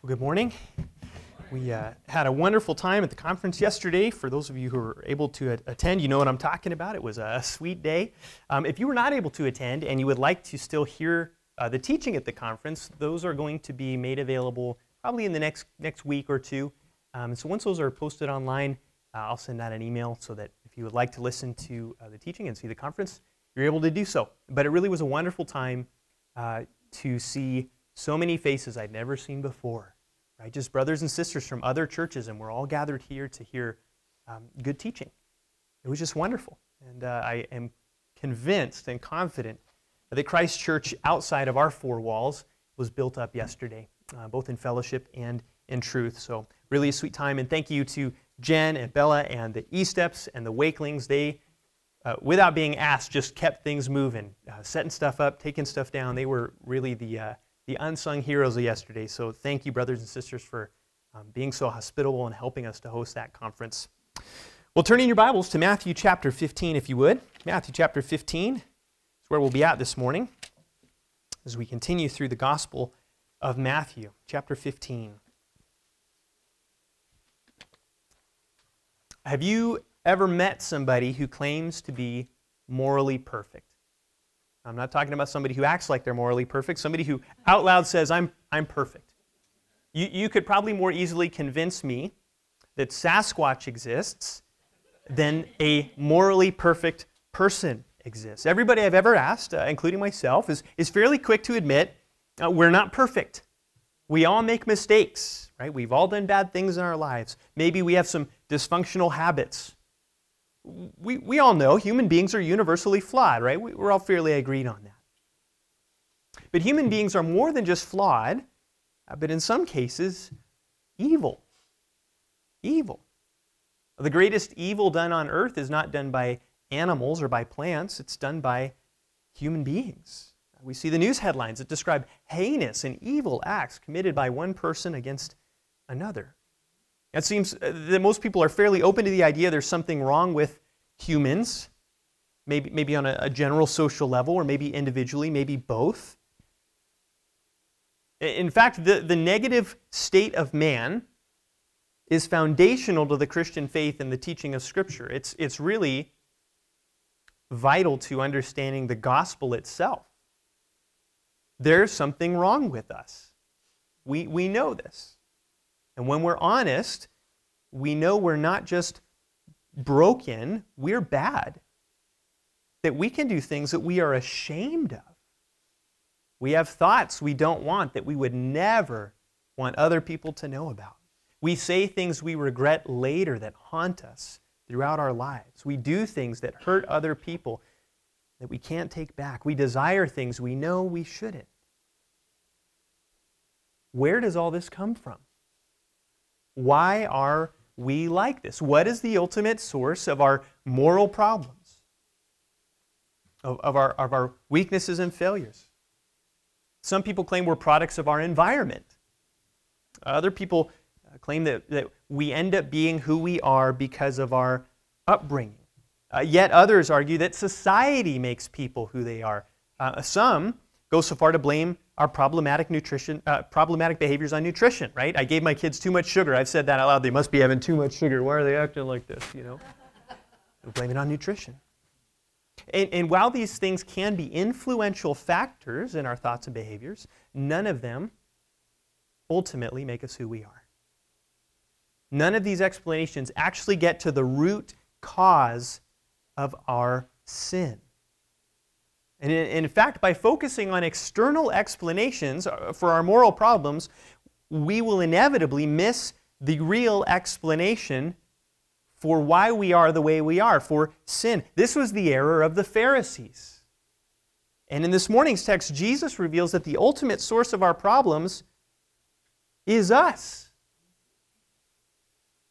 Well, good morning. We uh, had a wonderful time at the conference yesterday. For those of you who were able to attend, you know what I'm talking about. It was a sweet day. Um, if you were not able to attend and you would like to still hear uh, the teaching at the conference, those are going to be made available probably in the next next week or two. Um, so once those are posted online, uh, I'll send out an email so that if you would like to listen to uh, the teaching and see the conference, you're able to do so. But it really was a wonderful time uh, to see so many faces I'd never seen before, right? Just brothers and sisters from other churches, and we're all gathered here to hear um, good teaching. It was just wonderful. And uh, I am convinced and confident that Christ Church outside of our four walls was built up yesterday, uh, both in fellowship and in truth. So, really a sweet time. And thank you to Jen and Bella and the E Steps and the Wakelings. They, uh, without being asked, just kept things moving, uh, setting stuff up, taking stuff down. They were really the uh, the unsung heroes of yesterday. So thank you, brothers and sisters, for um, being so hospitable and helping us to host that conference. Well, turn in your Bibles to Matthew chapter 15, if you would. Matthew chapter 15 is where we'll be at this morning as we continue through the Gospel of Matthew, chapter 15. Have you ever met somebody who claims to be morally perfect? I'm not talking about somebody who acts like they're morally perfect, somebody who out loud says, I'm, I'm perfect. You, you could probably more easily convince me that Sasquatch exists than a morally perfect person exists. Everybody I've ever asked, uh, including myself, is, is fairly quick to admit uh, we're not perfect. We all make mistakes, right? We've all done bad things in our lives. Maybe we have some dysfunctional habits we, we all know human beings are universally flawed, right? We, we're all fairly agreed on that. But human beings are more than just flawed, uh, but in some cases, evil. Evil. The greatest evil done on earth is not done by animals or by plants, it's done by human beings. We see the news headlines that describe heinous and evil acts committed by one person against another. It seems uh, that most people are fairly open to the idea there's something wrong with humans, maybe, maybe on a, a general social level, or maybe individually, maybe both. In fact, the, the negative state of man is foundational to the Christian faith and the teaching of Scripture. It's, it's really vital to understanding the gospel itself. There's something wrong with us. We, we know this. And when we're honest, we know we're not just broken, we're bad. That we can do things that we are ashamed of. We have thoughts we don't want that we would never want other people to know about. We say things we regret later that haunt us throughout our lives. We do things that hurt other people that we can't take back. We desire things we know we shouldn't. Where does all this come from? Why are we like this? What is the ultimate source of our moral problems, of, of, our, of our weaknesses and failures? Some people claim we're products of our environment. Other people uh, claim that, that we end up being who we are because of our upbringing. Uh, yet others argue that society makes people who they are. Uh, some go so far to blame our problematic nutrition, uh, problematic behaviors on nutrition, right? I gave my kids too much sugar. I've said that out loud. They must be having too much sugar. Why are they acting like this, you know? we blame it on nutrition. And, and while these things can be influential factors in our thoughts and behaviors, none of them ultimately make us who we are. None of these explanations actually get to the root cause of our sin. And in, fact, by focusing on external explanations uh, for our moral problems, we will inevitably miss the real explanation for why we are the way we are, for sin. This was the error of the Pharisees. And in this morning's text, Jesus reveals that the ultimate source of our problems is us.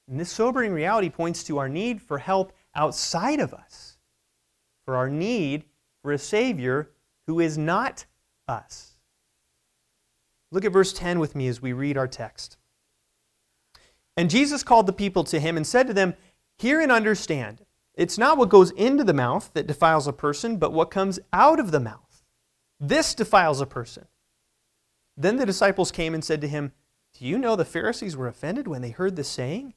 And this sobering reality points to our need for help outside of us, for our need for a Savior who is not us. Look at verse 10 with me as we read our text. And Jesus called the people to him and said to them, Hear and understand. It's not what goes into the mouth that defiles a person, but what comes out of the mouth. This defiles a person. Then the disciples came and said to him, Do you know the Pharisees were offended when they heard this saying?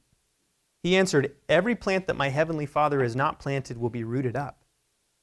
He answered, Every plant that my heavenly Father has not planted will be rooted up.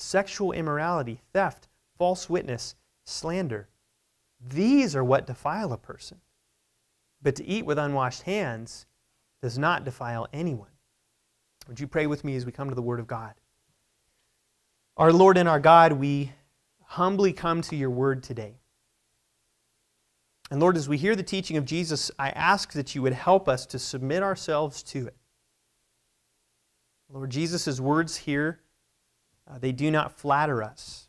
sexual immorality, theft, false witness, slander. These are what defile a person. But to eat with unwashed hands does not defile anyone. Would you pray with me as we come to the Word of God? Our Lord and our God, we humbly come to your Word today. And Lord, as we hear the teaching of Jesus, I ask that you would help us to submit ourselves to it. Lord Jesus' words here, uh, they do not flatter us,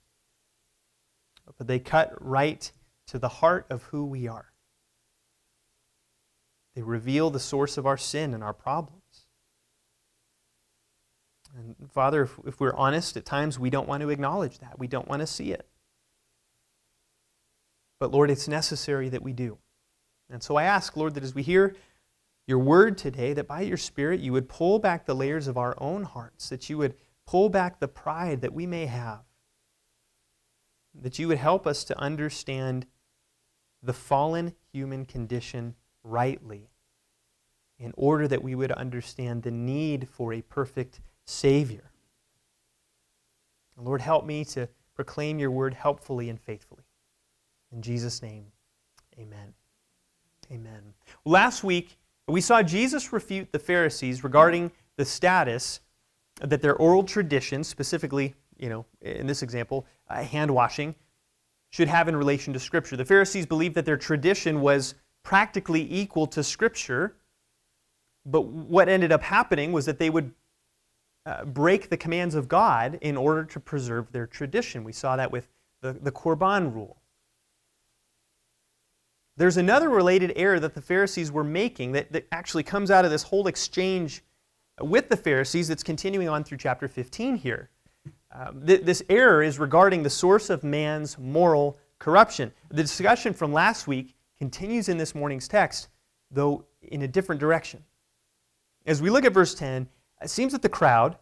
but they cut right to the heart of who we are. They reveal the source of our sin and our problems. And Father, if, if we're honest, at times we don't want to acknowledge that. We don't want to see it. But Lord, it's necessary that we do. And so I ask, Lord, that as we hear your word today, that by your Spirit you would pull back the layers of our own hearts, that you would pull back the pride that we may have, that you would help us to understand the fallen human condition rightly, in order that we would understand the need for a perfect Savior. Lord, help me to proclaim your word helpfully and faithfully. In Jesus' name, amen. Amen. Last week, we saw Jesus refute the Pharisees regarding the status that their oral traditions, specifically, you know, in this example, uh, hand washing, should have in relation to Scripture. The Pharisees believed that their tradition was practically equal to Scripture, but what ended up happening was that they would uh, break the commands of God in order to preserve their tradition. We saw that with the, the Korban rule. There's another related error that the Pharisees were making that, that actually comes out of this whole exchange with the Pharisees that's continuing on through chapter 15 here. Um, th- this error is regarding the source of man's moral corruption. The discussion from last week continues in this morning's text, though in a different direction. As we look at verse 10, it seems that the crowd,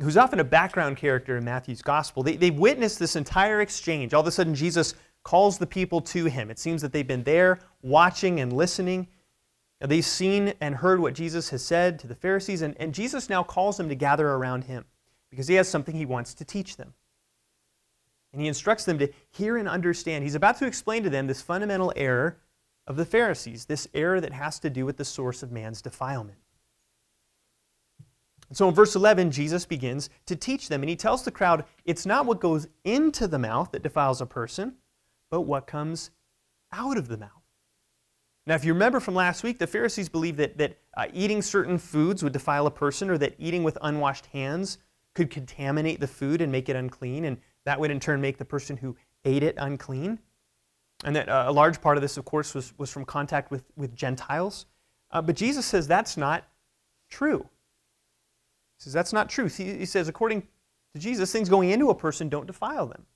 who's often a background character in Matthew's gospel, they, they've witnessed this entire exchange. All of a sudden, Jesus calls the people to him. It seems that they've been there watching and listening. They've seen and heard what Jesus has said to the Pharisees, and, and Jesus now calls them to gather around him because he has something he wants to teach them. And he instructs them to hear and understand. He's about to explain to them this fundamental error of the Pharisees, this error that has to do with the source of man's defilement. And so in verse 11, Jesus begins to teach them, and he tells the crowd it's not what goes into the mouth that defiles a person, but what comes out of the mouth. Now, if you remember from last week, the Pharisees believed that, that uh, eating certain foods would defile a person, or that eating with unwashed hands could contaminate the food and make it unclean, and that would in turn make the person who ate it unclean. And that uh, a large part of this, of course, was, was from contact with, with Gentiles. Uh, but Jesus says that's not true. He says that's not true. He, he says, according to Jesus, things going into a person don't defile them.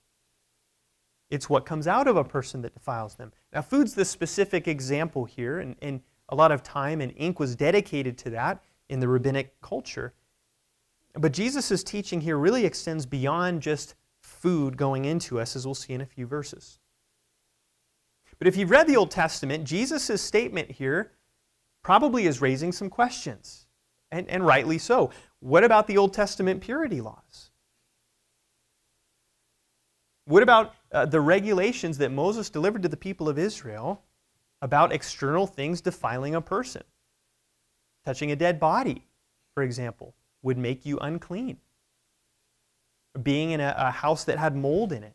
It's what comes out of a person that defiles them. Now, food's the specific example here, and, and a lot of time and ink was dedicated to that in the rabbinic culture. But Jesus' teaching here really extends beyond just food going into us, as we'll see in a few verses. But if you've read the Old Testament, Jesus' statement here probably is raising some questions, and, and rightly so. What about the Old Testament purity laws? What about uh, the regulations that Moses delivered to the people of Israel about external things defiling a person? Touching a dead body, for example, would make you unclean. Being in a, a house that had mold in it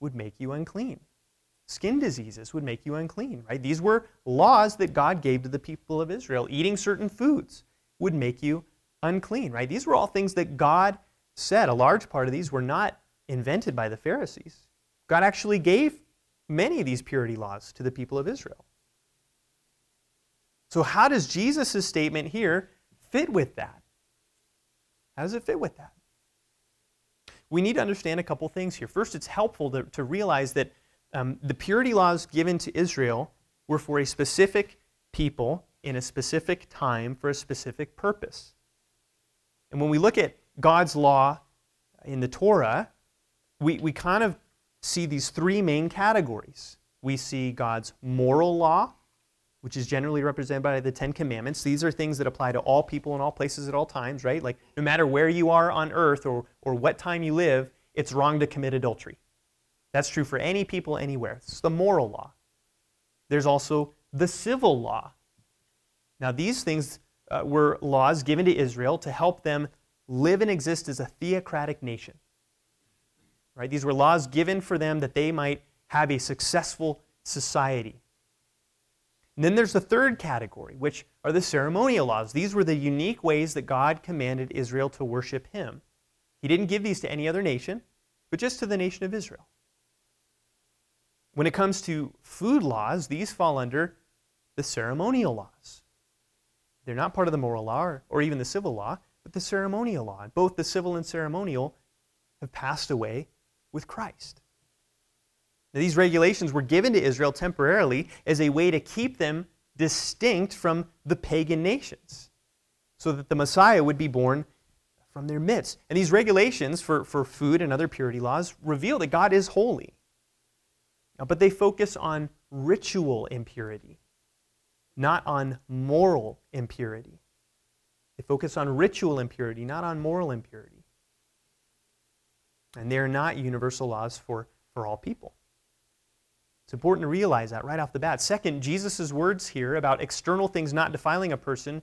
would make you unclean. Skin diseases would make you unclean, right? These were laws that God gave to the people of Israel. Eating certain foods would make you unclean, right? These were all things that God said. A large part of these were not invented by the Pharisees. God actually gave many of these purity laws to the people of Israel. So, how does Jesus' statement here fit with that? How does it fit with that? We need to understand a couple things here. First, it's helpful to, to realize that um, the purity laws given to Israel were for a specific people in a specific time for a specific purpose. And when we look at God's law in the Torah, we, we kind of see these three main categories. We see God's moral law, which is generally represented by the Ten Commandments. These are things that apply to all people in all places at all times, right? Like no matter where you are on earth or, or what time you live, it's wrong to commit adultery. That's true for any people anywhere. It's the moral law. There's also the civil law. Now, these things uh, were laws given to Israel to help them live and exist as a theocratic nation. Right? These were laws given for them that they might have a successful society. And then there's the third category, which are the ceremonial laws. These were the unique ways that God commanded Israel to worship Him. He didn't give these to any other nation, but just to the nation of Israel. When it comes to food laws, these fall under the ceremonial laws. They're not part of the moral law or, or even the civil law, but the ceremonial law. Both the civil and ceremonial have passed away with Christ. Now, these regulations were given to Israel temporarily as a way to keep them distinct from the pagan nations, so that the Messiah would be born from their midst. And these regulations for, for food and other purity laws reveal that God is holy. Now, but they focus on ritual impurity, not on moral impurity. They focus on ritual impurity, not on moral impurity. And they are not universal laws for, for all people. It's important to realize that right off the bat. Second, Jesus' words here about external things not defiling a person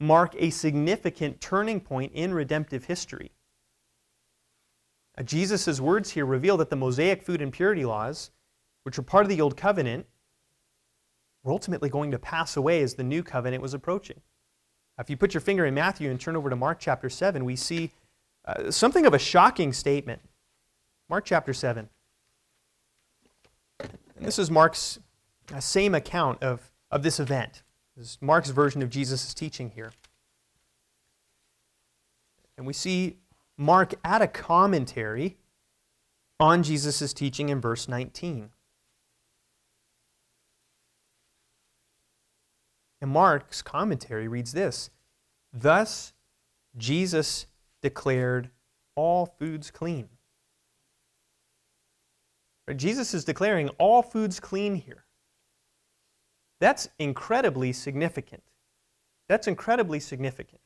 mark a significant turning point in redemptive history. Jesus' words here reveal that the Mosaic food and purity laws, which were part of the Old Covenant, were ultimately going to pass away as the New Covenant was approaching. If you put your finger in Matthew and turn over to Mark chapter 7, we see uh, something of a shocking statement. Mark chapter 7. And this is Mark's uh, same account of, of this event. This is Mark's version of Jesus' teaching here. And we see Mark add a commentary on Jesus' teaching in verse 19. And Mark's commentary reads this Thus Jesus declared all foods clean. Jesus is declaring all foods clean here. That's incredibly significant. That's incredibly significant.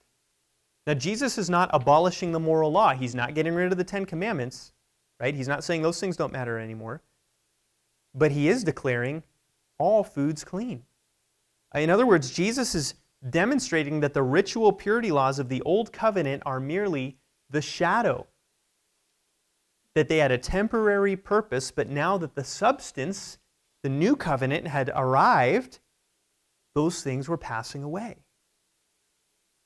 Now, Jesus is not abolishing the moral law. He's not getting rid of the Ten Commandments, right? He's not saying those things don't matter anymore. But he is declaring all foods clean. In other words, Jesus is demonstrating that the ritual purity laws of the Old Covenant are merely the shadow that they had a temporary purpose, but now that the substance, the new covenant, had arrived, those things were passing away.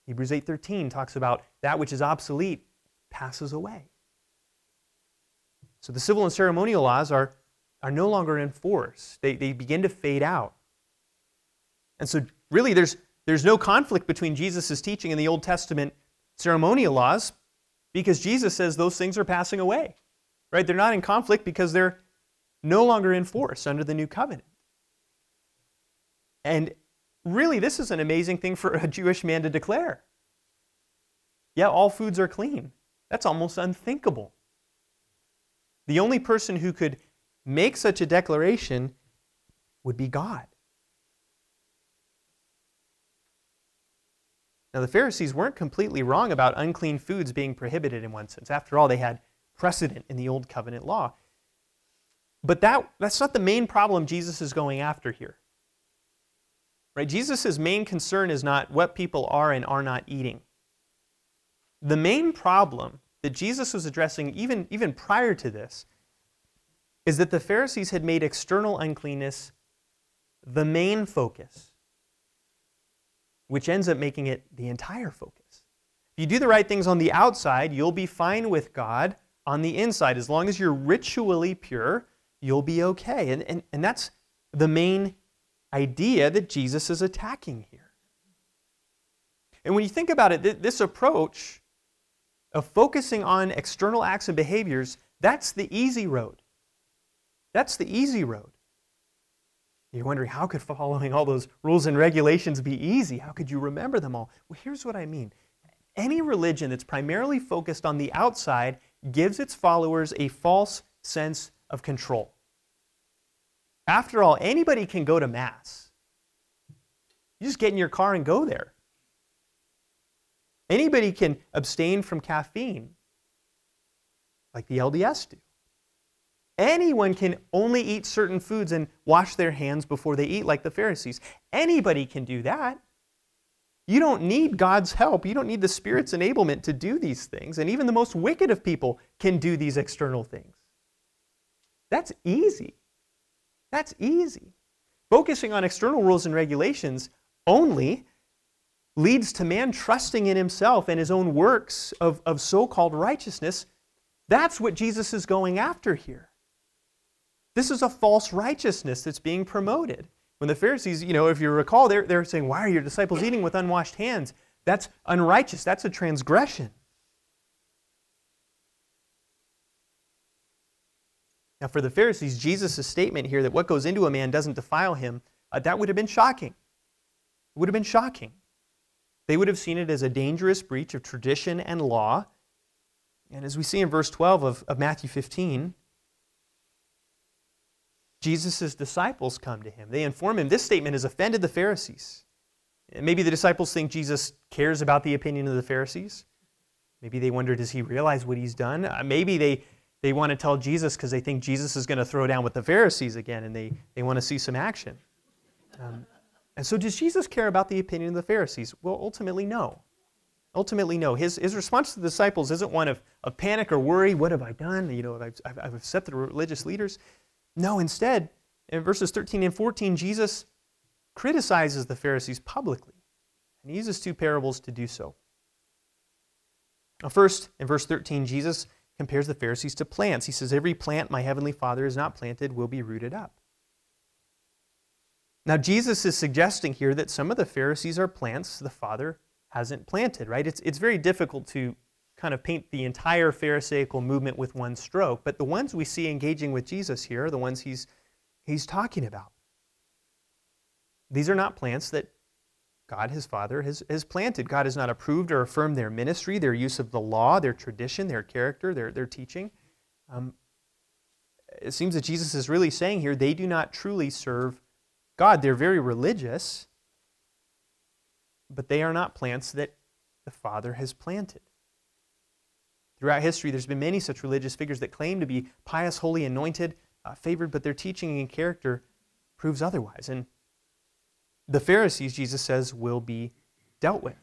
Hebrews 8:13 talks about that which is obsolete passes away. So the civil and ceremonial laws are, are no longer in force. They, they begin to fade out. And so really there's, there's no conflict between Jesus' teaching and the Old Testament ceremonial laws because Jesus says those things are passing away right? They're not in conflict because they're no longer in force under the new covenant. And really, this is an amazing thing for a Jewish man to declare. Yeah, all foods are clean. That's almost unthinkable. The only person who could make such a declaration would be God. Now, the Pharisees weren't completely wrong about unclean foods being prohibited in one sense. After all, they had precedent in the Old Covenant law. But that, that's not the main problem Jesus is going after here. Right? Jesus' main concern is not what people are and are not eating. The main problem that Jesus was addressing even, even prior to this is that the Pharisees had made external uncleanness the main focus, which ends up making it the entire focus. If you do the right things on the outside, you'll be fine with God on the inside. As long as you're ritually pure, you'll be okay. And, and, and that's the main idea that Jesus is attacking here. And when you think about it, th- this approach of focusing on external acts and behaviors, that's the easy road. That's the easy road. You're wondering, how could following all those rules and regulations be easy? How could you remember them all? Well, here's what I mean any religion that's primarily focused on the outside gives its followers a false sense of control. After all, anybody can go to Mass. You just get in your car and go there. Anybody can abstain from caffeine, like the LDS do. Anyone can only eat certain foods and wash their hands before they eat, like the Pharisees. Anybody can do that. You don't need God's help. You don't need the Spirit's enablement to do these things. And even the most wicked of people can do these external things. That's easy. That's easy. Focusing on external rules and regulations only leads to man trusting in himself and his own works of, of so called righteousness. That's what Jesus is going after here. This is a false righteousness that's being promoted. When the Pharisees, you know, if you recall, they're, they're saying, Why are your disciples eating with unwashed hands? That's unrighteous. That's a transgression. Now, for the Pharisees, Jesus' statement here that what goes into a man doesn't defile him, uh, that would have been shocking. It would have been shocking. They would have seen it as a dangerous breach of tradition and law. And as we see in verse 12 of, of Matthew 15, Jesus' disciples come to him. They inform him this statement has offended the Pharisees. Maybe the disciples think Jesus cares about the opinion of the Pharisees. Maybe they wonder, does he realize what he's done? Uh, maybe they, they want to tell Jesus because they think Jesus is going to throw down with the Pharisees again and they, they want to see some action. Um, and so, does Jesus care about the opinion of the Pharisees? Well, ultimately, no. Ultimately, no. His, his response to the disciples isn't one of, of panic or worry. What have I done? You know, I've, I've, I've upset the religious leaders. No, instead, in verses 13 and 14, Jesus criticizes the Pharisees publicly. And he uses two parables to do so. First, in verse 13, Jesus compares the Pharisees to plants. He says, Every plant my heavenly Father has not planted will be rooted up. Now, Jesus is suggesting here that some of the Pharisees are plants the Father hasn't planted, right? It's, it's very difficult to kind of paint the entire Pharisaical movement with one stroke, but the ones we see engaging with Jesus here are the ones he's, he's talking about. These are not plants that God, his Father, has, has planted. God has not approved or affirmed their ministry, their use of the law, their tradition, their character, their, their teaching. Um, it seems that Jesus is really saying here they do not truly serve God. They're very religious, but they are not plants that the Father has planted. Throughout history, there's been many such religious figures that claim to be pious, holy, anointed, uh, favored, but their teaching and character proves otherwise. And the Pharisees, Jesus says, will be dealt with.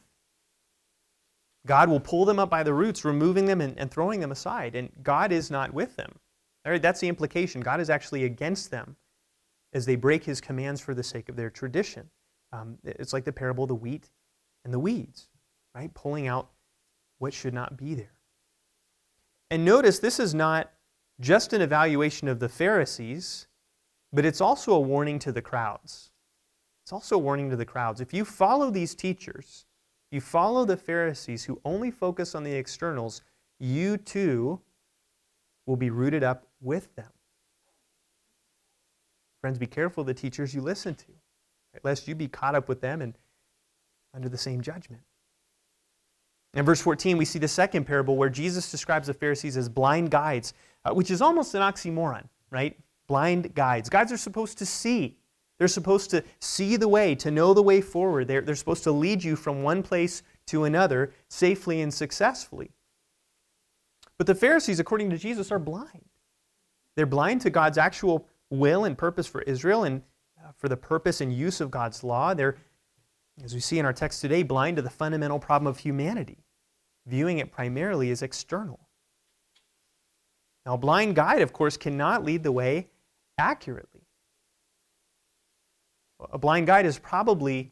God will pull them up by the roots, removing them and, and throwing them aside. And God is not with them. All right, that's the implication. God is actually against them as they break his commands for the sake of their tradition. Um, it's like the parable of the wheat and the weeds, right? Pulling out what should not be there. And notice this is not just an evaluation of the Pharisees, but it's also a warning to the crowds. It's also a warning to the crowds. If you follow these teachers, you follow the Pharisees who only focus on the externals, you too will be rooted up with them. Friends, be careful of the teachers you listen to, right? lest you be caught up with them and under the same judgment. In verse 14, we see the second parable where Jesus describes the Pharisees as blind guides, uh, which is almost an oxymoron, right? Blind guides. Guides are supposed to see. They're supposed to see the way, to know the way forward. They're, they're supposed to lead you from one place to another safely and successfully. But the Pharisees, according to Jesus, are blind. They're blind to God's actual will and purpose for Israel and uh, for the purpose and use of God's law. They're, as we see in our text today, blind to the fundamental problem of humanity viewing it primarily as external. Now, a blind guide, of course, cannot lead the way accurately. A blind guide is probably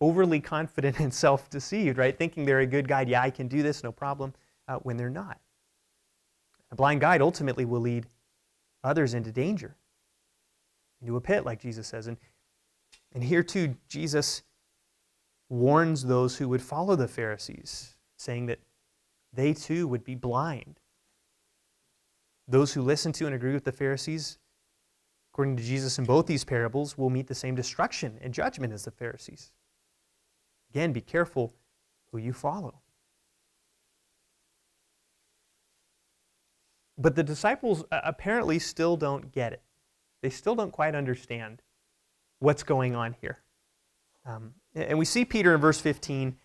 overly confident and self deceived, right? Thinking they're a good guide. Yeah, I can do this, no problem, uh, when they're not. A blind guide ultimately will lead others into danger, into a pit, like Jesus says. And, and here, too, Jesus warns those who would follow the Pharisees, saying that they too would be blind. Those who listen to and agree with the Pharisees, according to Jesus in both these parables, will meet the same destruction and judgment as the Pharisees. Again, be careful who you follow. But the disciples uh, apparently still don't get it. They still don't quite understand what's going on here. Um, and we see Peter in verse 15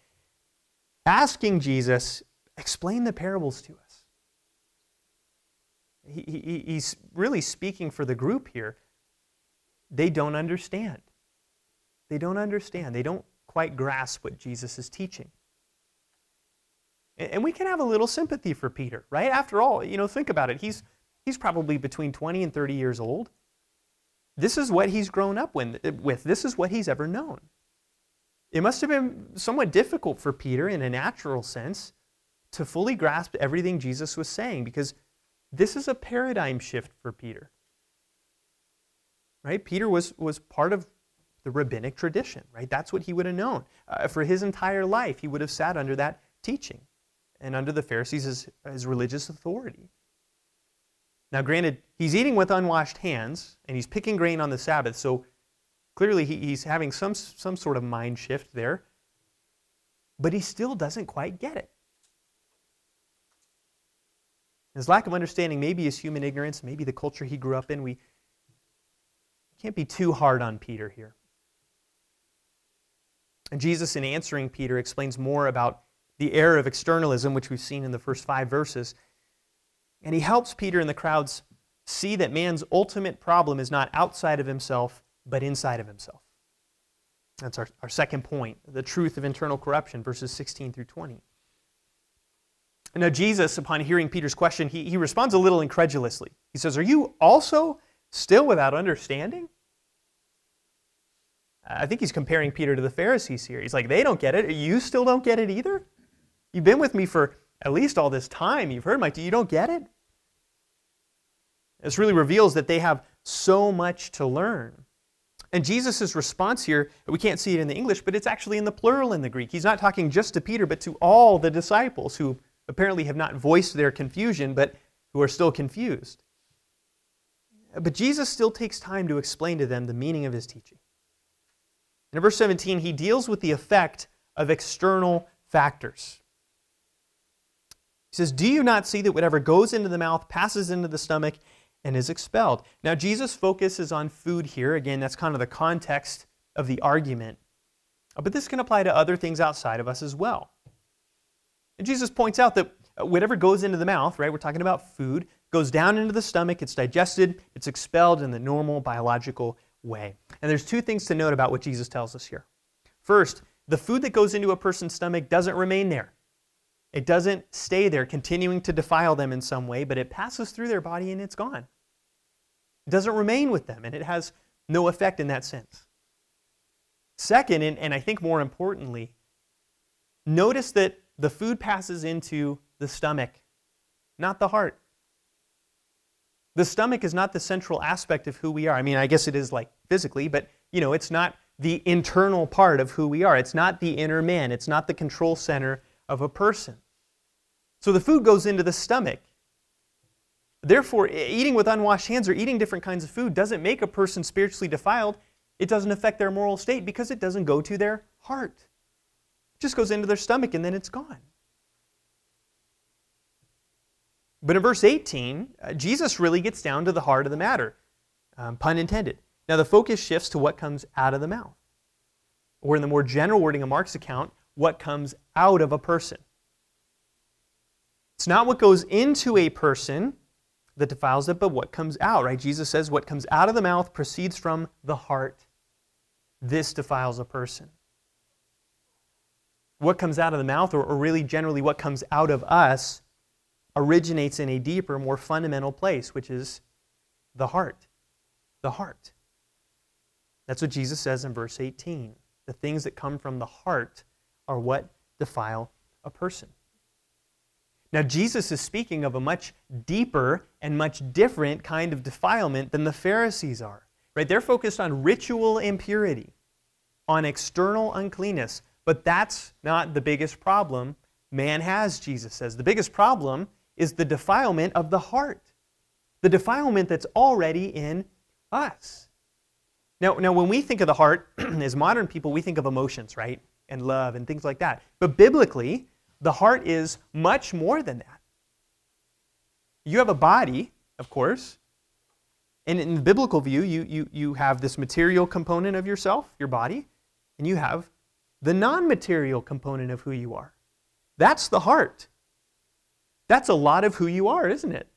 asking Jesus, explain the parables to us. He, he, he's really speaking for the group here. They don't understand. They don't understand. They don't quite grasp what Jesus is teaching. And we can have a little sympathy for Peter, right? After all, you know, think about it. He's, he's probably between 20 and 30 years old. This is what he's grown up with. This is what he's ever known. It must have been somewhat difficult for Peter, in a natural sense, to fully grasp everything Jesus was saying because this is a paradigm shift for Peter. Right? Peter was, was part of the rabbinic tradition, right? That's what he would have known. Uh, for his entire life, he would have sat under that teaching and under the Pharisees as, as religious authority. Now, granted, he's eating with unwashed hands and he's picking grain on the Sabbath, so clearly he, he's having some, some sort of mind shift there, but he still doesn't quite get it. His lack of understanding, maybe his human ignorance, maybe the culture he grew up in, we can't be too hard on Peter here. And Jesus, in answering Peter, explains more about the error of externalism, which we've seen in the first five verses. And he helps Peter and the crowds see that man's ultimate problem is not outside of himself, but inside of himself. That's our, our second point the truth of internal corruption, verses 16 through 20. now, Jesus, upon hearing Peter's question, he, he responds a little incredulously. He says, Are you also still without understanding? I think he's comparing Peter to the Pharisees here. He's like, They don't get it. You still don't get it either? You've been with me for at least all this time. You've heard my, you don't get it? This really reveals that they have so much to learn. And Jesus' response here, we can't see it in the English, but it's actually in the plural in the Greek. He's not talking just to Peter, but to all the disciples who apparently have not voiced their confusion, but who are still confused. But Jesus still takes time to explain to them the meaning of his teaching. In verse 17, he deals with the effect of external factors. He says, Do you not see that whatever goes into the mouth passes into the stomach and is expelled? Now, Jesus focuses on food here. Again, that's kind of the context of the argument. Uh, but this can apply to other things outside of us as well. And Jesus points out that uh, whatever goes into the mouth, right, we're talking about food, goes down into the stomach, it's digested, it's expelled in the normal biological way. And there's two things to note about what Jesus tells us here. First, the food that goes into a person's stomach doesn't remain there. It doesn't stay there, continuing to defile them in some way, but it passes through their body and it's gone. It doesn't remain with them, and it has no effect in that sense. Second, and, and I think more importantly, notice that the food passes into the stomach, not the heart. The stomach is not the central aspect of who we are. I mean, I guess it is like physically, but you know, it's not the internal part of who we are. It's not the inner man. It's not the control center of a person. So the food goes into the stomach. Therefore, eating with unwashed hands or eating different kinds of food doesn't make a person spiritually defiled. It doesn't affect their moral state because it doesn't go to their heart. It just goes into their stomach and then it's gone. But in verse 18, uh, Jesus really gets down to the heart of the matter, um, pun intended. Now the focus shifts to what comes out of the mouth. Or in the more general wording of Mark's account, what comes out of a person. It's not what goes into a person that defiles it, but what comes out, right? Jesus says what comes out of the mouth proceeds from the heart. This defiles a person. What comes out of the mouth, or, or really generally what comes out of us, originates in a deeper, more fundamental place, which is the heart. The heart. That's what Jesus says in verse 18. The things that come from the heart are what defile a person. Now, Jesus is speaking of a much deeper and much different kind of defilement than the Pharisees are. Right? They're focused on ritual impurity, on external uncleanness, But that's not the biggest problem man has, Jesus says. The biggest problem is the defilement of the heart, the defilement that's already in us. Now, now when we think of the heart, as modern people, we think of emotions, right? And love and things like that. But biblically, the heart is much more than that. You have a body, of course, and in the biblical view, you, you, you have this material component of yourself, your body, and you have the non material component of who you are. That's the heart. That's a lot of who you are, isn't it?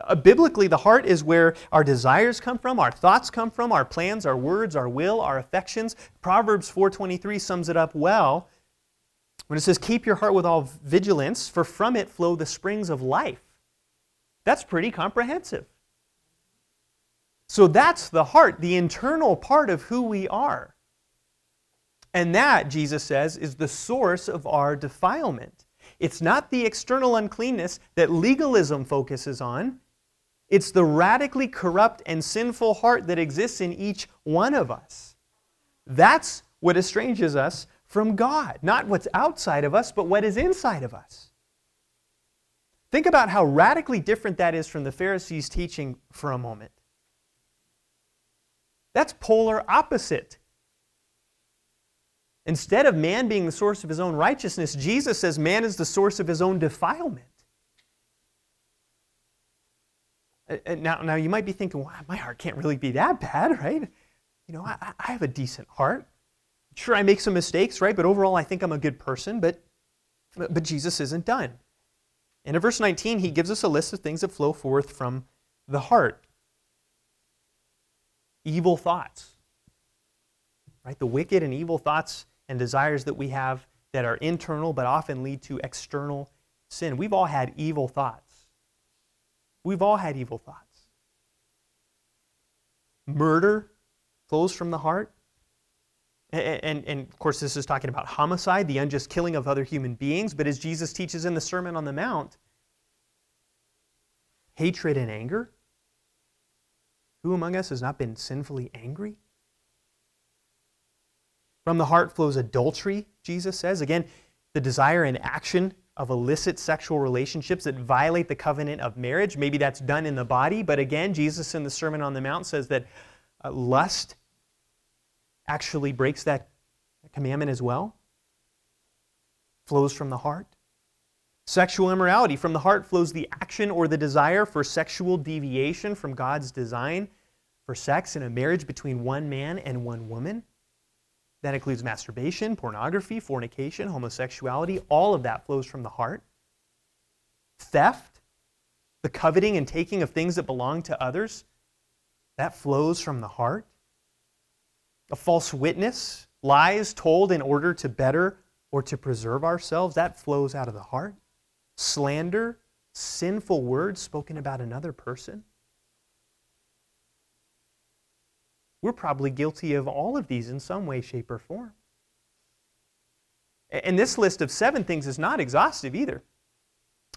Uh, biblically, the heart is where our desires come from, our thoughts come from, our plans, our words, our will, our affections. Proverbs 4:23 sums it up well when it says, "Keep your heart with all vigilance, for from it flow the springs of life." That's pretty comprehensive. So that's the heart, the internal part of who we are. And that, Jesus says, is the source of our defilement. It's not the external uncleanness that legalism focuses on. It's the radically corrupt and sinful heart that exists in each one of us. That's what estranges us from God. Not what's outside of us, but what is inside of us. Think about how radically different that is from the Pharisees' teaching for a moment. That's polar opposite. Instead of man being the source of his own righteousness, Jesus says man is the source of his own defilement. Now, now you might be thinking, well, my heart can't really be that bad, right? You know, I, I have a decent heart. Sure, I make some mistakes, right? But overall, I think I'm a good person. But, but Jesus isn't done. And in verse 19, he gives us a list of things that flow forth from the heart evil thoughts. Right? The wicked and evil thoughts and desires that we have that are internal but often lead to external sin. We've all had evil thoughts. We've all had evil thoughts. Murder flows from the heart. And, and, of course, this is talking about homicide, the unjust killing of other human beings. But as Jesus teaches in the Sermon on the Mount, hatred and anger who among us has not been sinfully angry? From the heart flows adultery, Jesus says. Again, the desire and action of illicit sexual relationships that violate the covenant of marriage. Maybe that's done in the body, but again, Jesus in the Sermon on the Mount says that uh, lust actually breaks that commandment as well. Flows from the heart. Sexual immorality. From the heart flows the action or the desire for sexual deviation from God's design for sex in a marriage between one man and one woman. That includes masturbation, pornography, fornication, homosexuality. All of that flows from the heart. Theft, the coveting and taking of things that belong to others, that flows from the heart. A false witness, lies told in order to better or to preserve ourselves, that flows out of the heart slander, sinful words spoken about another person. We're probably guilty of all of these in some way, shape, or form. And this list of seven things is not exhaustive either.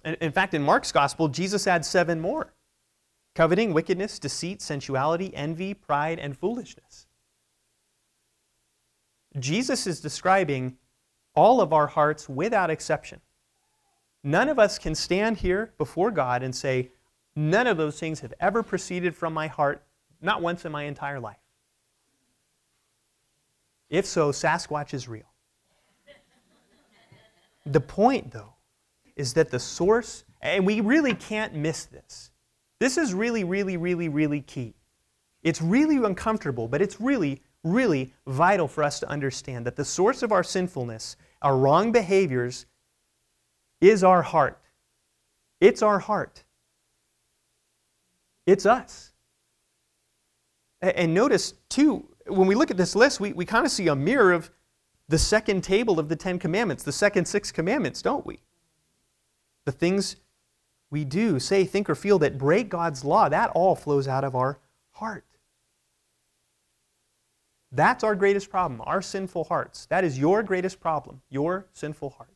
In fact, in Mark's gospel, Jesus adds seven more coveting, wickedness, deceit, sensuality, envy, pride, and foolishness. Jesus is describing all of our hearts without exception. None of us can stand here before God and say, None of those things have ever proceeded from my heart, not once in my entire life. If so, Sasquatch is real. the point, though, is that the source, and we really can't miss this. This is really, really, really, really key. It's really uncomfortable, but it's really, really vital for us to understand that the source of our sinfulness, our wrong behaviors, is our heart. It's our heart. It's us. And notice, too, when we look at this list, we, we kind of see a mirror of the second table of the Ten Commandments, the second six commandments, don't we? The things we do, say, think, or feel that break God's law, that all flows out of our heart. That's our greatest problem, our sinful hearts. That is your greatest problem, your sinful heart.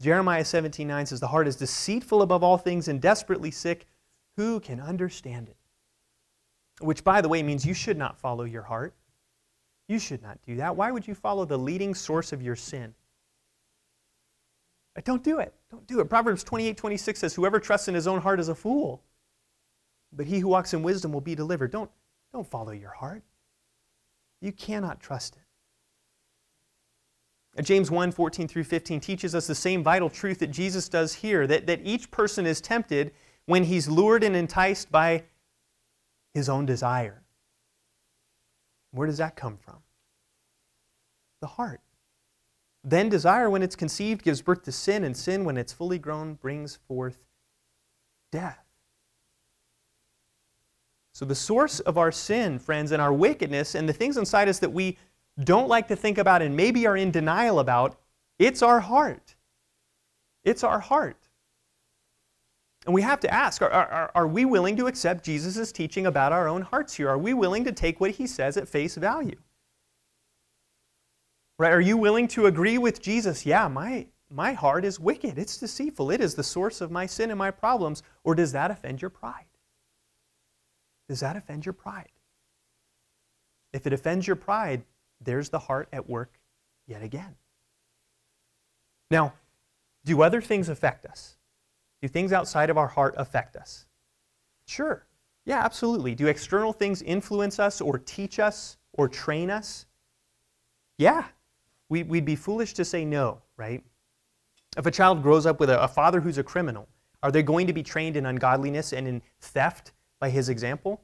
Jeremiah 17 9 says, The heart is deceitful above all things and desperately sick. Who can understand it? Which, by the way, means you should not follow your heart. You should not do that. Why would you follow the leading source of your sin? But Don't do it. Don't do it. Proverbs 28 26 says, Whoever trusts in his own heart is a fool, but he who walks in wisdom will be delivered. Don't, don't follow your heart. You cannot trust it. James 1 14 through 15 teaches us the same vital truth that Jesus does here that, that each person is tempted when he's lured and enticed by his own desire. Where does that come from? The heart. Then desire, when it's conceived, gives birth to sin, and sin, when it's fully grown, brings forth death. So, the source of our sin, friends, and our wickedness, and the things inside us that we don't like to think about and maybe are in denial about, it's our heart. It's our heart. And we have to ask are, are, are we willing to accept Jesus' teaching about our own hearts here? Are we willing to take what he says at face value? Right? Are you willing to agree with Jesus? Yeah, my, my heart is wicked. It's deceitful. It is the source of my sin and my problems. Or does that offend your pride? Does that offend your pride? If it offends your pride, there's the heart at work yet again. Now, do other things affect us? Do things outside of our heart affect us? Sure. Yeah, absolutely. Do external things influence us or teach us or train us? Yeah. We, would be foolish to say no, right? If a child grows up with a, a father who's a criminal, are they going to be trained in ungodliness and in theft by his example?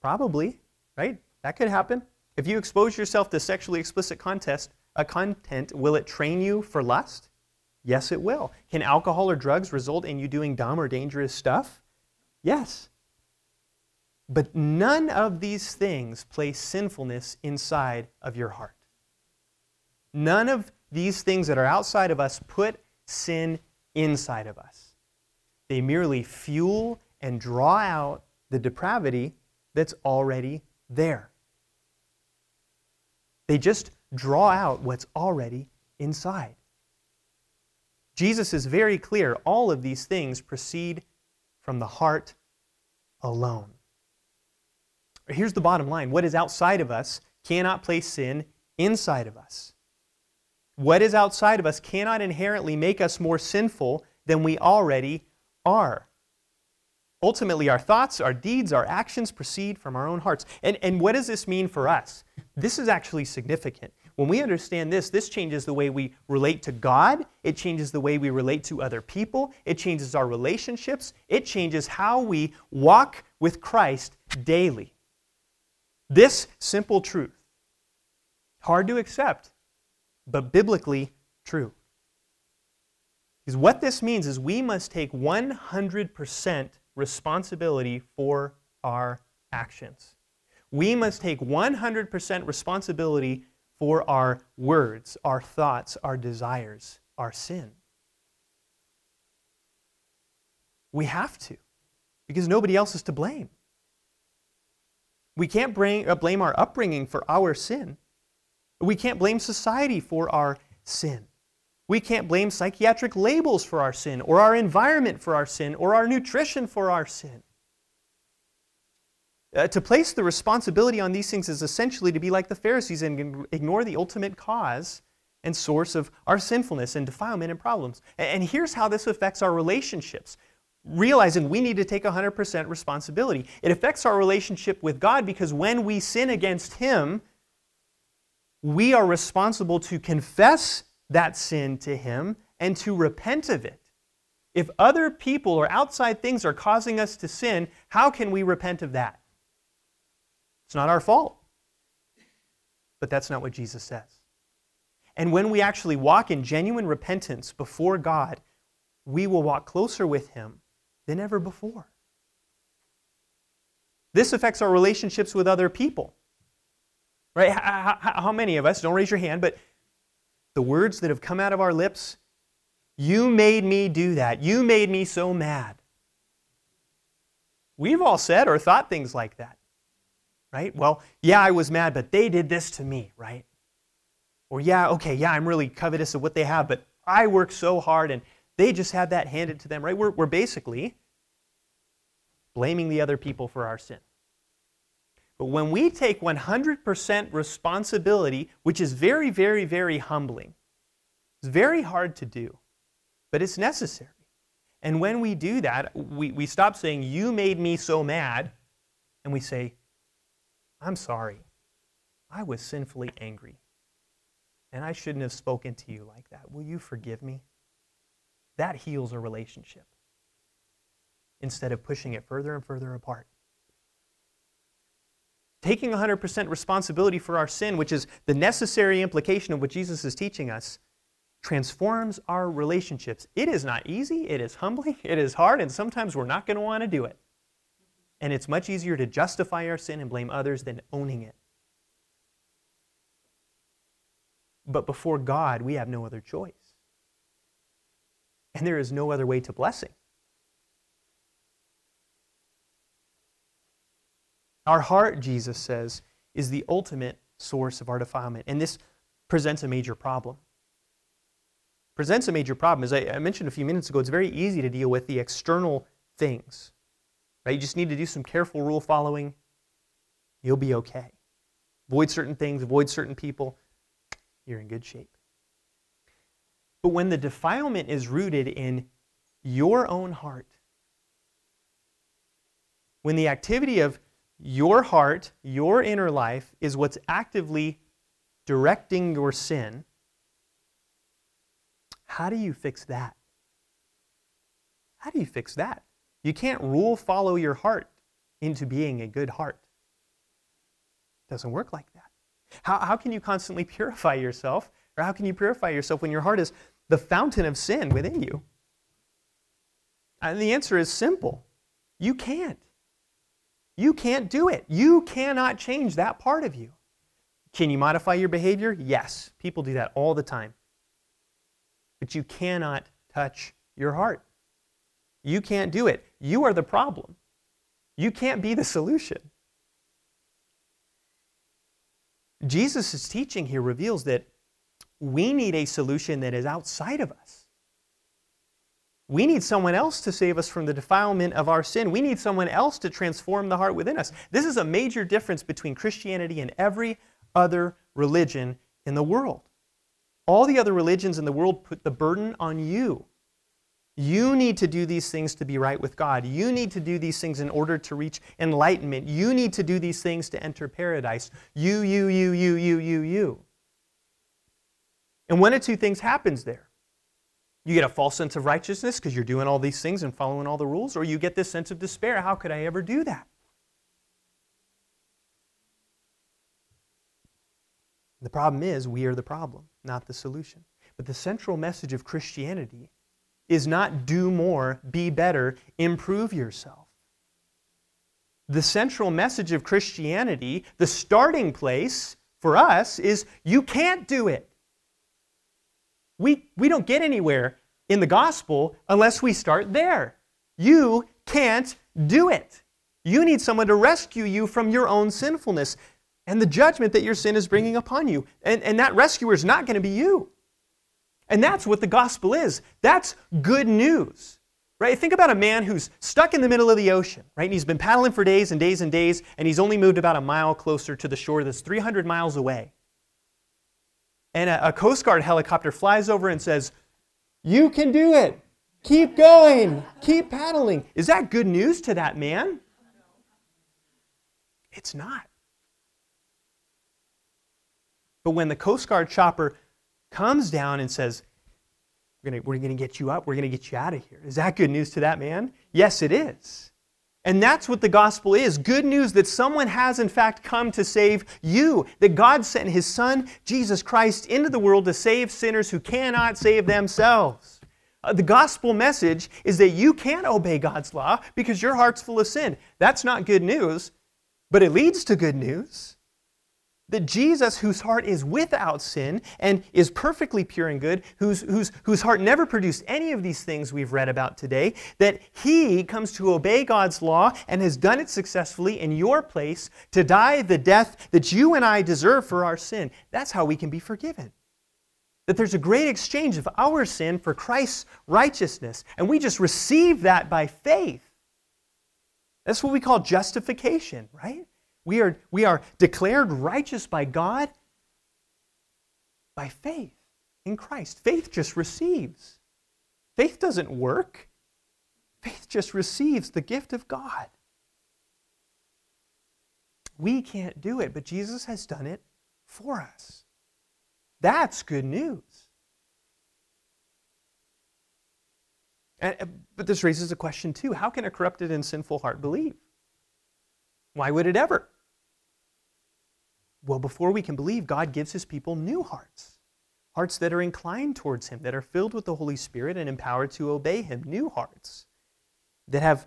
Probably, right? That could happen. If you expose yourself to sexually explicit contest, a content, will it train you for lust? Yes, it will. Can alcohol or drugs result in you doing dumb or dangerous stuff? Yes. But none of these things place sinfulness inside of your heart. None of these things that are outside of us put sin inside of us. They merely fuel and draw out the depravity that's already there. They just draw out what's already inside. Jesus is very clear all of these things proceed from the heart alone. Here's the bottom line what is outside of us cannot place sin inside of us. What is outside of us cannot inherently make us more sinful than we already are. Ultimately, our thoughts, our deeds, our actions proceed from our own hearts. And, and what does this mean for us? This is actually significant. When we understand this, this changes the way we relate to God, it changes the way we relate to other people, it changes our relationships, it changes how we walk with Christ daily. This simple truth, hard to accept, but biblically true. Because what this means is we must take 100% responsibility for our actions. We must take 100% responsibility for our words, our thoughts, our desires, our sin. We have to, because nobody else is to blame. We can't bring, uh, blame our upbringing for our sin. We can't blame society for our sin. We can't blame psychiatric labels for our sin, or our environment for our sin, or our nutrition for our sin. Uh, to place the responsibility on these things is essentially to be like the Pharisees and ignore the ultimate cause and source of our sinfulness and defilement and problems. And here's how this affects our relationships. Realizing we need to take 100% responsibility. It affects our relationship with God because when we sin against Him, we are responsible to confess that sin to Him and to repent of it. If other people or outside things are causing us to sin, how can we repent of that? It's not our fault. But that's not what Jesus says. And when we actually walk in genuine repentance before God, we will walk closer with Him than ever before. This affects our relationships with other people. Right? How, how, how, many of us, don't raise your hand, but the words that have come out of our lips, you made me do that. You made me so mad. We've all said or thought things like that right? Well, yeah, I was mad, but they did this to me, right? Or yeah, okay, yeah, I'm really covetous of what they have, but I worked so hard and they just had that handed to them, right? We're, we're basically blaming the other people for our sin. But when we take 100% responsibility, which is very, very, very humbling, it's very hard to do, but it's necessary. And when we do that, we, we stop saying, You made me so mad, and we say, I'm sorry. I was sinfully angry, and I shouldn't have spoken to you like that. Will you forgive me? That heals a relationship instead of pushing it further and further apart. Taking 100% responsibility for our sin, which is the necessary implication of what Jesus is teaching us, transforms our relationships. It is not easy, it is humbling, it is hard, and sometimes we're not going to want to do it. And it's much easier to justify our sin and blame others than owning it. But before God, we have no other choice. And there is no other way to blessing. Our heart, Jesus says, is the ultimate source of our defilement. And this presents a major problem. Presents a major problem. As I, mentioned a few minutes ago, it's very easy to deal with the external things. Right? You just need to do some careful rule following. You'll be okay. Avoid certain things, avoid certain people. You're in good shape. But when the defilement is rooted in your own heart, when the activity of your heart, your inner life, is what's actively directing your sin. How do you fix that? How do you fix that? You can't rule follow your heart into being a good heart. It doesn't work like that. How, how can you constantly purify yourself? Or how can you purify yourself when your heart is the fountain of sin within you? And the answer is simple you can't. You can't do it. You cannot change that part of you. Can you modify your behavior? Yes. People do that all the time. But you cannot touch your heart. You can't do it. You are the problem. You can't be the solution. Jesus' teaching here reveals that we need a solution that is outside of us. We need someone else to save us from the defilement of our sin. We need someone else to transform the heart within us. This is a major difference between Christianity and every other religion in the world. All the other religions in the world put the burden on you. You need to do these things to be right with God. You need to do these things in order to reach enlightenment. You need to do these things to enter paradise. You, you, you, you, you, you, you. And one of two things happens there. You get a false sense of righteousness because you're doing all these things and following all the rules, or you get this sense of despair. How could I ever do that? The problem is, we are the problem, not the solution. But the central message of Christianity is not do more, be better, improve yourself. The central message of Christianity, the starting place for us, is you can't do it. We, we don't get anywhere in the gospel unless we start there. You can't do it. You need someone to rescue you from your own sinfulness and the judgment that your sin is bringing upon you. And, and that rescuer is not going to be you. And that's what the gospel is. That's good news. Right? Think about a man who's stuck in the middle of the ocean, right? And he's been paddling for days and days and days, and he's only moved about a mile closer to the shore that's 300 miles away and a, a Coast Guard helicopter flies over and says, You can do it. Keep going. Keep paddling. Is that good news to that man? It's not. But when the Coast Guard chopper comes down and says, We're going we're to get you up, we're going to get you out of here, is that good news to that man? Yes, it is. And that's what the gospel is good news that someone has, in fact, come to save you. That God sent his Son, Jesus Christ, into the world to save sinners who cannot save themselves. Uh, the gospel message is that you can't obey God's law because your heart's full of sin. That's not good news, but it leads to good news that Jesus, whose heart is without sin and is perfectly pure and good, whose, whose, whose heart never produced any of these things we've read about today, that he comes to obey God's law and has done it successfully in your place to die the death that you and I deserve for our sin. That's how we can be forgiven. That there's a great exchange of our sin for Christ's righteousness, and we just receive that by faith. That's what we call justification, right? We are, we are declared righteous by God by faith in Christ. Faith just receives. Faith doesn't work. Faith just receives the gift of God. We can't do it, but Jesus has done it for us. That's good news. And, uh, but this raises a question too. How can a corrupted and sinful heart believe? Why would it ever? Well, before we can believe, God gives his people new hearts. Hearts that are inclined towards him, that are filled with the Holy Spirit and empowered to obey him. New hearts that have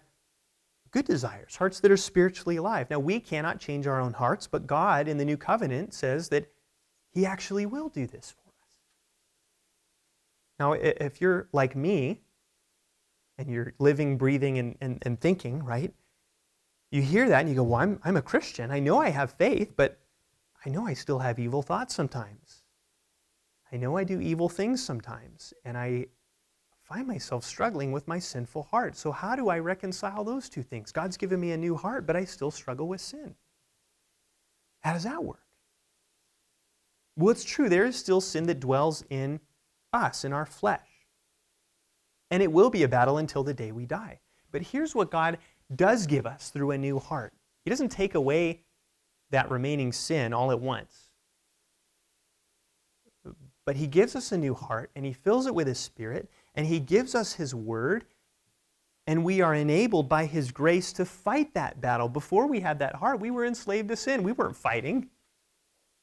good desires, hearts that are spiritually alive. Now, we cannot change our own hearts, but God in the new covenant says that he actually will do this for us. Now, if you're like me, and you're living, breathing, and, and, and thinking, right? You hear that and you go, Well, I'm, I'm a Christian. I know I have faith, but I know I still have evil thoughts sometimes. I know I do evil things sometimes, and I find myself struggling with my sinful heart. So, how do I reconcile those two things? God's given me a new heart, but I still struggle with sin. How does that work? Well, it's true. There is still sin that dwells in us, in our flesh. And it will be a battle until the day we die. But here's what God does give us through a new heart He doesn't take away that remaining sin all at once. But He gives us a new heart, and He fills it with His Spirit, and He gives us His Word, and we are enabled by His grace to fight that battle. Before we had that heart, we were enslaved to sin. We weren't fighting.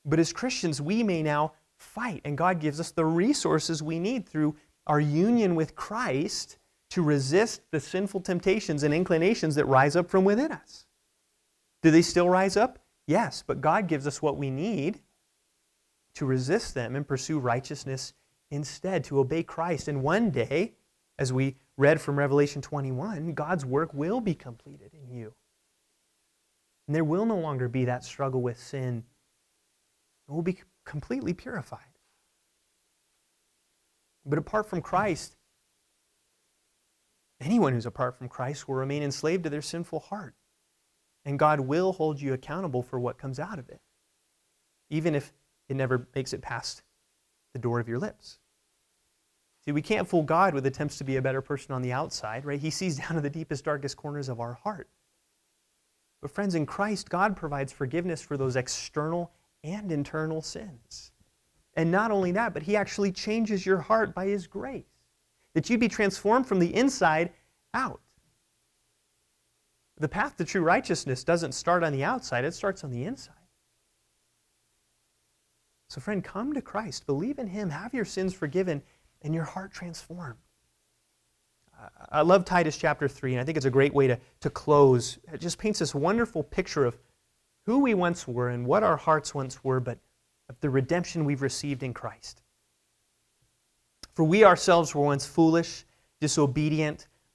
But as Christians, we may now fight, and God gives us the resources we need through our union with Christ to resist the sinful temptations and inclinations that rise up from within us. Do they still rise up? Yes, but God gives us what we need to resist them and pursue righteousness instead, to obey Christ. And one day, as we read from Revelation 21, God's work will be completed in you. And there will no longer be that struggle with sin. It will be completely purified. But apart from Christ, anyone who's apart from Christ will remain enslaved to their sinful heart. And God will hold you accountable for what comes out of it, even if it never makes it past the door of your lips. See, we can't fool God with attempts to be a better person on the outside, right? He sees down to the deepest, darkest corners of our heart. But, friends, in Christ, God provides forgiveness for those external and internal sins. And not only that, but He actually changes your heart by His grace, that you be transformed from the inside out. The path to true righteousness doesn't start on the outside, it starts on the inside. So, friend, come to Christ, believe in Him, have your sins forgiven, and your heart transformed. I love Titus chapter 3, and I think it's a great way to, to close. It just paints this wonderful picture of who we once were and what our hearts once were, but of the redemption we've received in Christ. For we ourselves were once foolish, disobedient,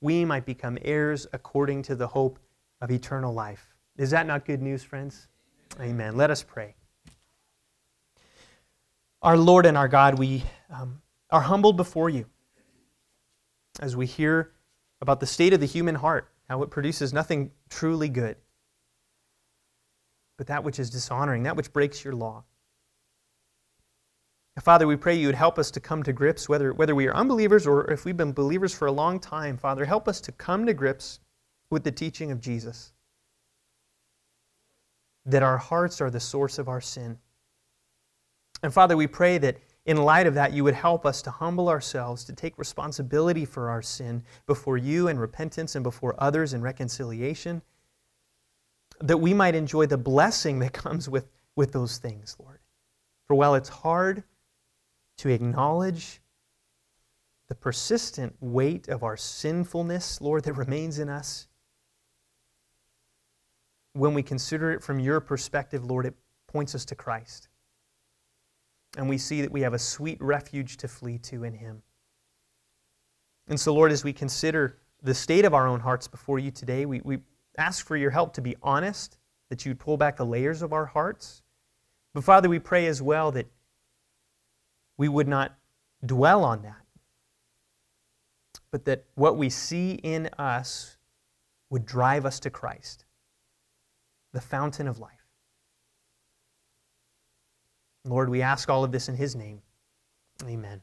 we might become heirs according to the hope of eternal life. Is that not good news, friends? Amen. Amen. Let us pray. Our Lord and our God, we um, are humbled before you as we hear about the state of the human heart, how it produces nothing truly good, but that which is dishonoring, that which breaks your law. Father, we pray you would help us to come to grips, whether, whether we are unbelievers or if we've been believers for a long time. Father, help us to come to grips with the teaching of Jesus. That our hearts are the source of our sin. And Father, we pray that in light of that, you would help us to humble ourselves, to take responsibility for our sin before you in repentance and before others in reconciliation, that we might enjoy the blessing that comes with, with those things, Lord. For while it's hard, to acknowledge the persistent weight of our sinfulness, Lord, that remains in us. when we consider it from your perspective, Lord, it points us to Christ. And we see that we have a sweet refuge to flee to in Him. And so, Lord, as we consider the state of our own hearts before you today, we, we ask for your help to be honest, that you'd pull back the layers of our hearts. But, Father, we pray as well that we would not dwell on that, but that what we see in us would drive us to Christ, the fountain of life. Lord, we ask all of this in His name. Amen.